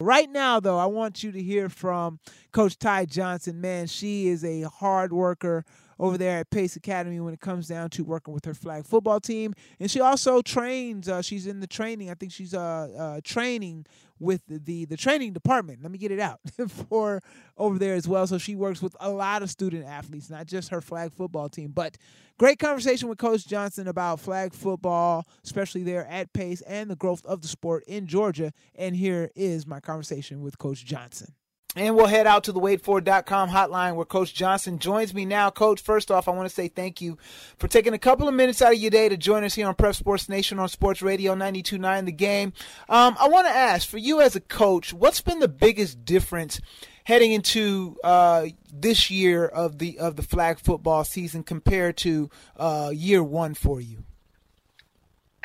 Right now, though, I want you to hear from Coach Ty Johnson. Man, she is a hard worker over there at Pace Academy when it comes down to working with her flag football team. And she also trains. Uh, she's in the training. I think she's uh, uh, training with the, the, the training department. Let me get it out for over there as well. So she works with a lot of student athletes, not just her flag football team. But great conversation with Coach Johnson about flag football, especially there at Pace and the growth of the sport in Georgia. And here is my conversation with Coach Johnson. And we'll head out to the waitfor.com hotline where Coach Johnson joins me now. Coach, first off, I want to say thank you for taking a couple of minutes out of your day to join us here on Prep Sports Nation on Sports Radio 92.9 The Game. Um, I want to ask, for you as a coach, what's been the biggest difference heading into uh, this year of the of the flag football season compared to uh, year one for you?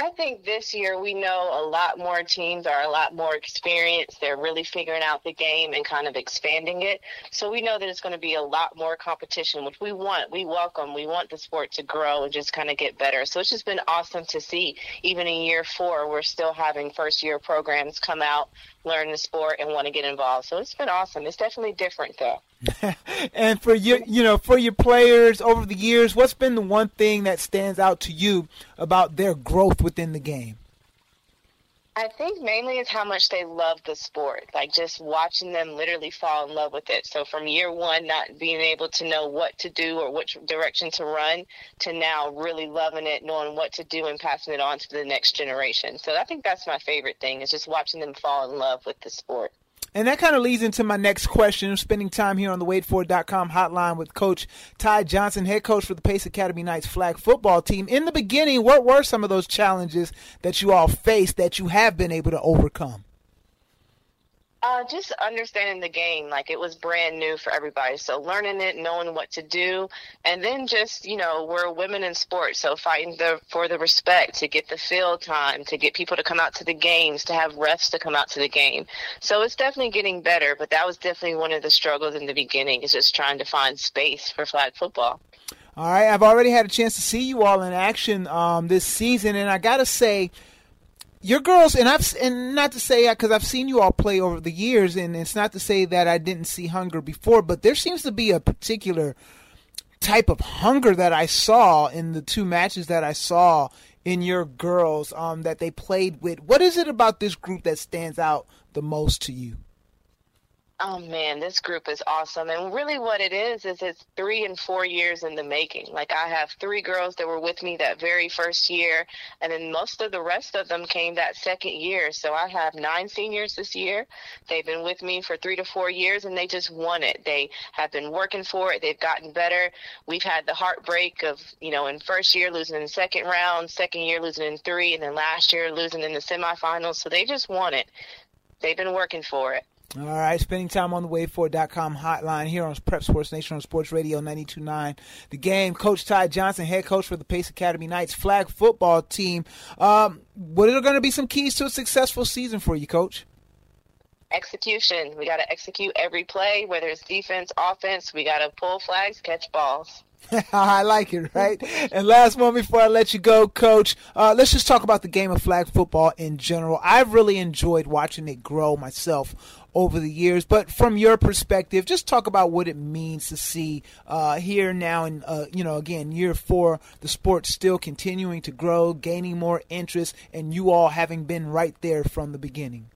I think this year we know a lot more teams are a lot more experienced. They're really figuring out the game and kind of expanding it. So we know that it's going to be a lot more competition, which we want. We welcome. We want the sport to grow and just kind of get better. So it's just been awesome to see. Even in year four, we're still having first year programs come out, learn the sport, and want to get involved. So it's been awesome. It's definitely different though. and for your, you know, for your players over the years, what's been the one thing that stands out to you about their growth within the game? I think mainly is how much they love the sport. Like just watching them literally fall in love with it. So from year one, not being able to know what to do or which direction to run, to now really loving it, knowing what to do, and passing it on to the next generation. So I think that's my favorite thing is just watching them fall in love with the sport. And that kind of leads into my next question. I'm spending time here on the waitfor.com hotline with Coach Ty Johnson, head coach for the Pace Academy Knights flag football team. In the beginning, what were some of those challenges that you all faced that you have been able to overcome? Uh, just understanding the game, like it was brand new for everybody. So learning it, knowing what to do, and then just you know we're women in sports, so fighting the, for the respect to get the field time, to get people to come out to the games, to have refs to come out to the game. So it's definitely getting better, but that was definitely one of the struggles in the beginning. Is just trying to find space for flag football. All right, I've already had a chance to see you all in action um, this season, and I gotta say your girls and I've and not to say because I've seen you all play over the years, and it's not to say that I didn't see hunger before, but there seems to be a particular type of hunger that I saw in the two matches that I saw in your girls um, that they played with. What is it about this group that stands out the most to you? Oh man, this group is awesome. And really what it is is it's 3 and 4 years in the making. Like I have 3 girls that were with me that very first year and then most of the rest of them came that second year. So I have 9 seniors this year. They've been with me for 3 to 4 years and they just won it. They have been working for it. They've gotten better. We've had the heartbreak of, you know, in first year losing in the second round, second year losing in 3 and then last year losing in the semifinals. So they just won it. They've been working for it. All right, spending time on the waitfor.com hotline here on Prep Sports Nation on Sports Radio 92.9. The game, Coach Ty Johnson, head coach for the Pace Academy Knights flag football team. Um, what are going to be some keys to a successful season for you, Coach? Execution. We got to execute every play, whether it's defense, offense. We got to pull flags, catch balls. I like it, right? and last one before I let you go, Coach, uh, let's just talk about the game of flag football in general. I've really enjoyed watching it grow myself over the years. But from your perspective, just talk about what it means to see uh, here now, and uh, you know, again, year four, the sport still continuing to grow, gaining more interest, and you all having been right there from the beginning.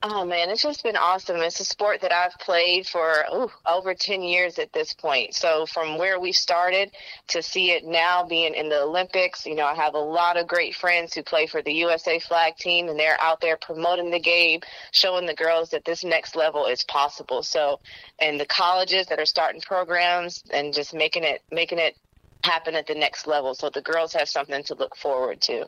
Oh man, it's just been awesome. It's a sport that I've played for ooh, over 10 years at this point. So from where we started to see it now being in the Olympics, you know, I have a lot of great friends who play for the USA flag team and they're out there promoting the game, showing the girls that this next level is possible. So, and the colleges that are starting programs and just making it making it happen at the next level so the girls have something to look forward to.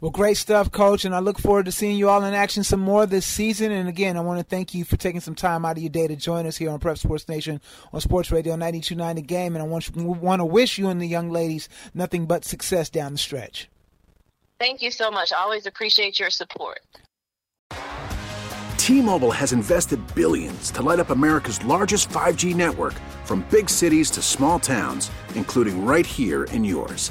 Well, great stuff, Coach, and I look forward to seeing you all in action some more this season. And again, I want to thank you for taking some time out of your day to join us here on Prep Sports Nation on Sports Radio 92.9 The Game. And I want, want to wish you and the young ladies nothing but success down the stretch. Thank you so much. I always appreciate your support. T-Mobile has invested billions to light up America's largest 5G network from big cities to small towns, including right here in yours.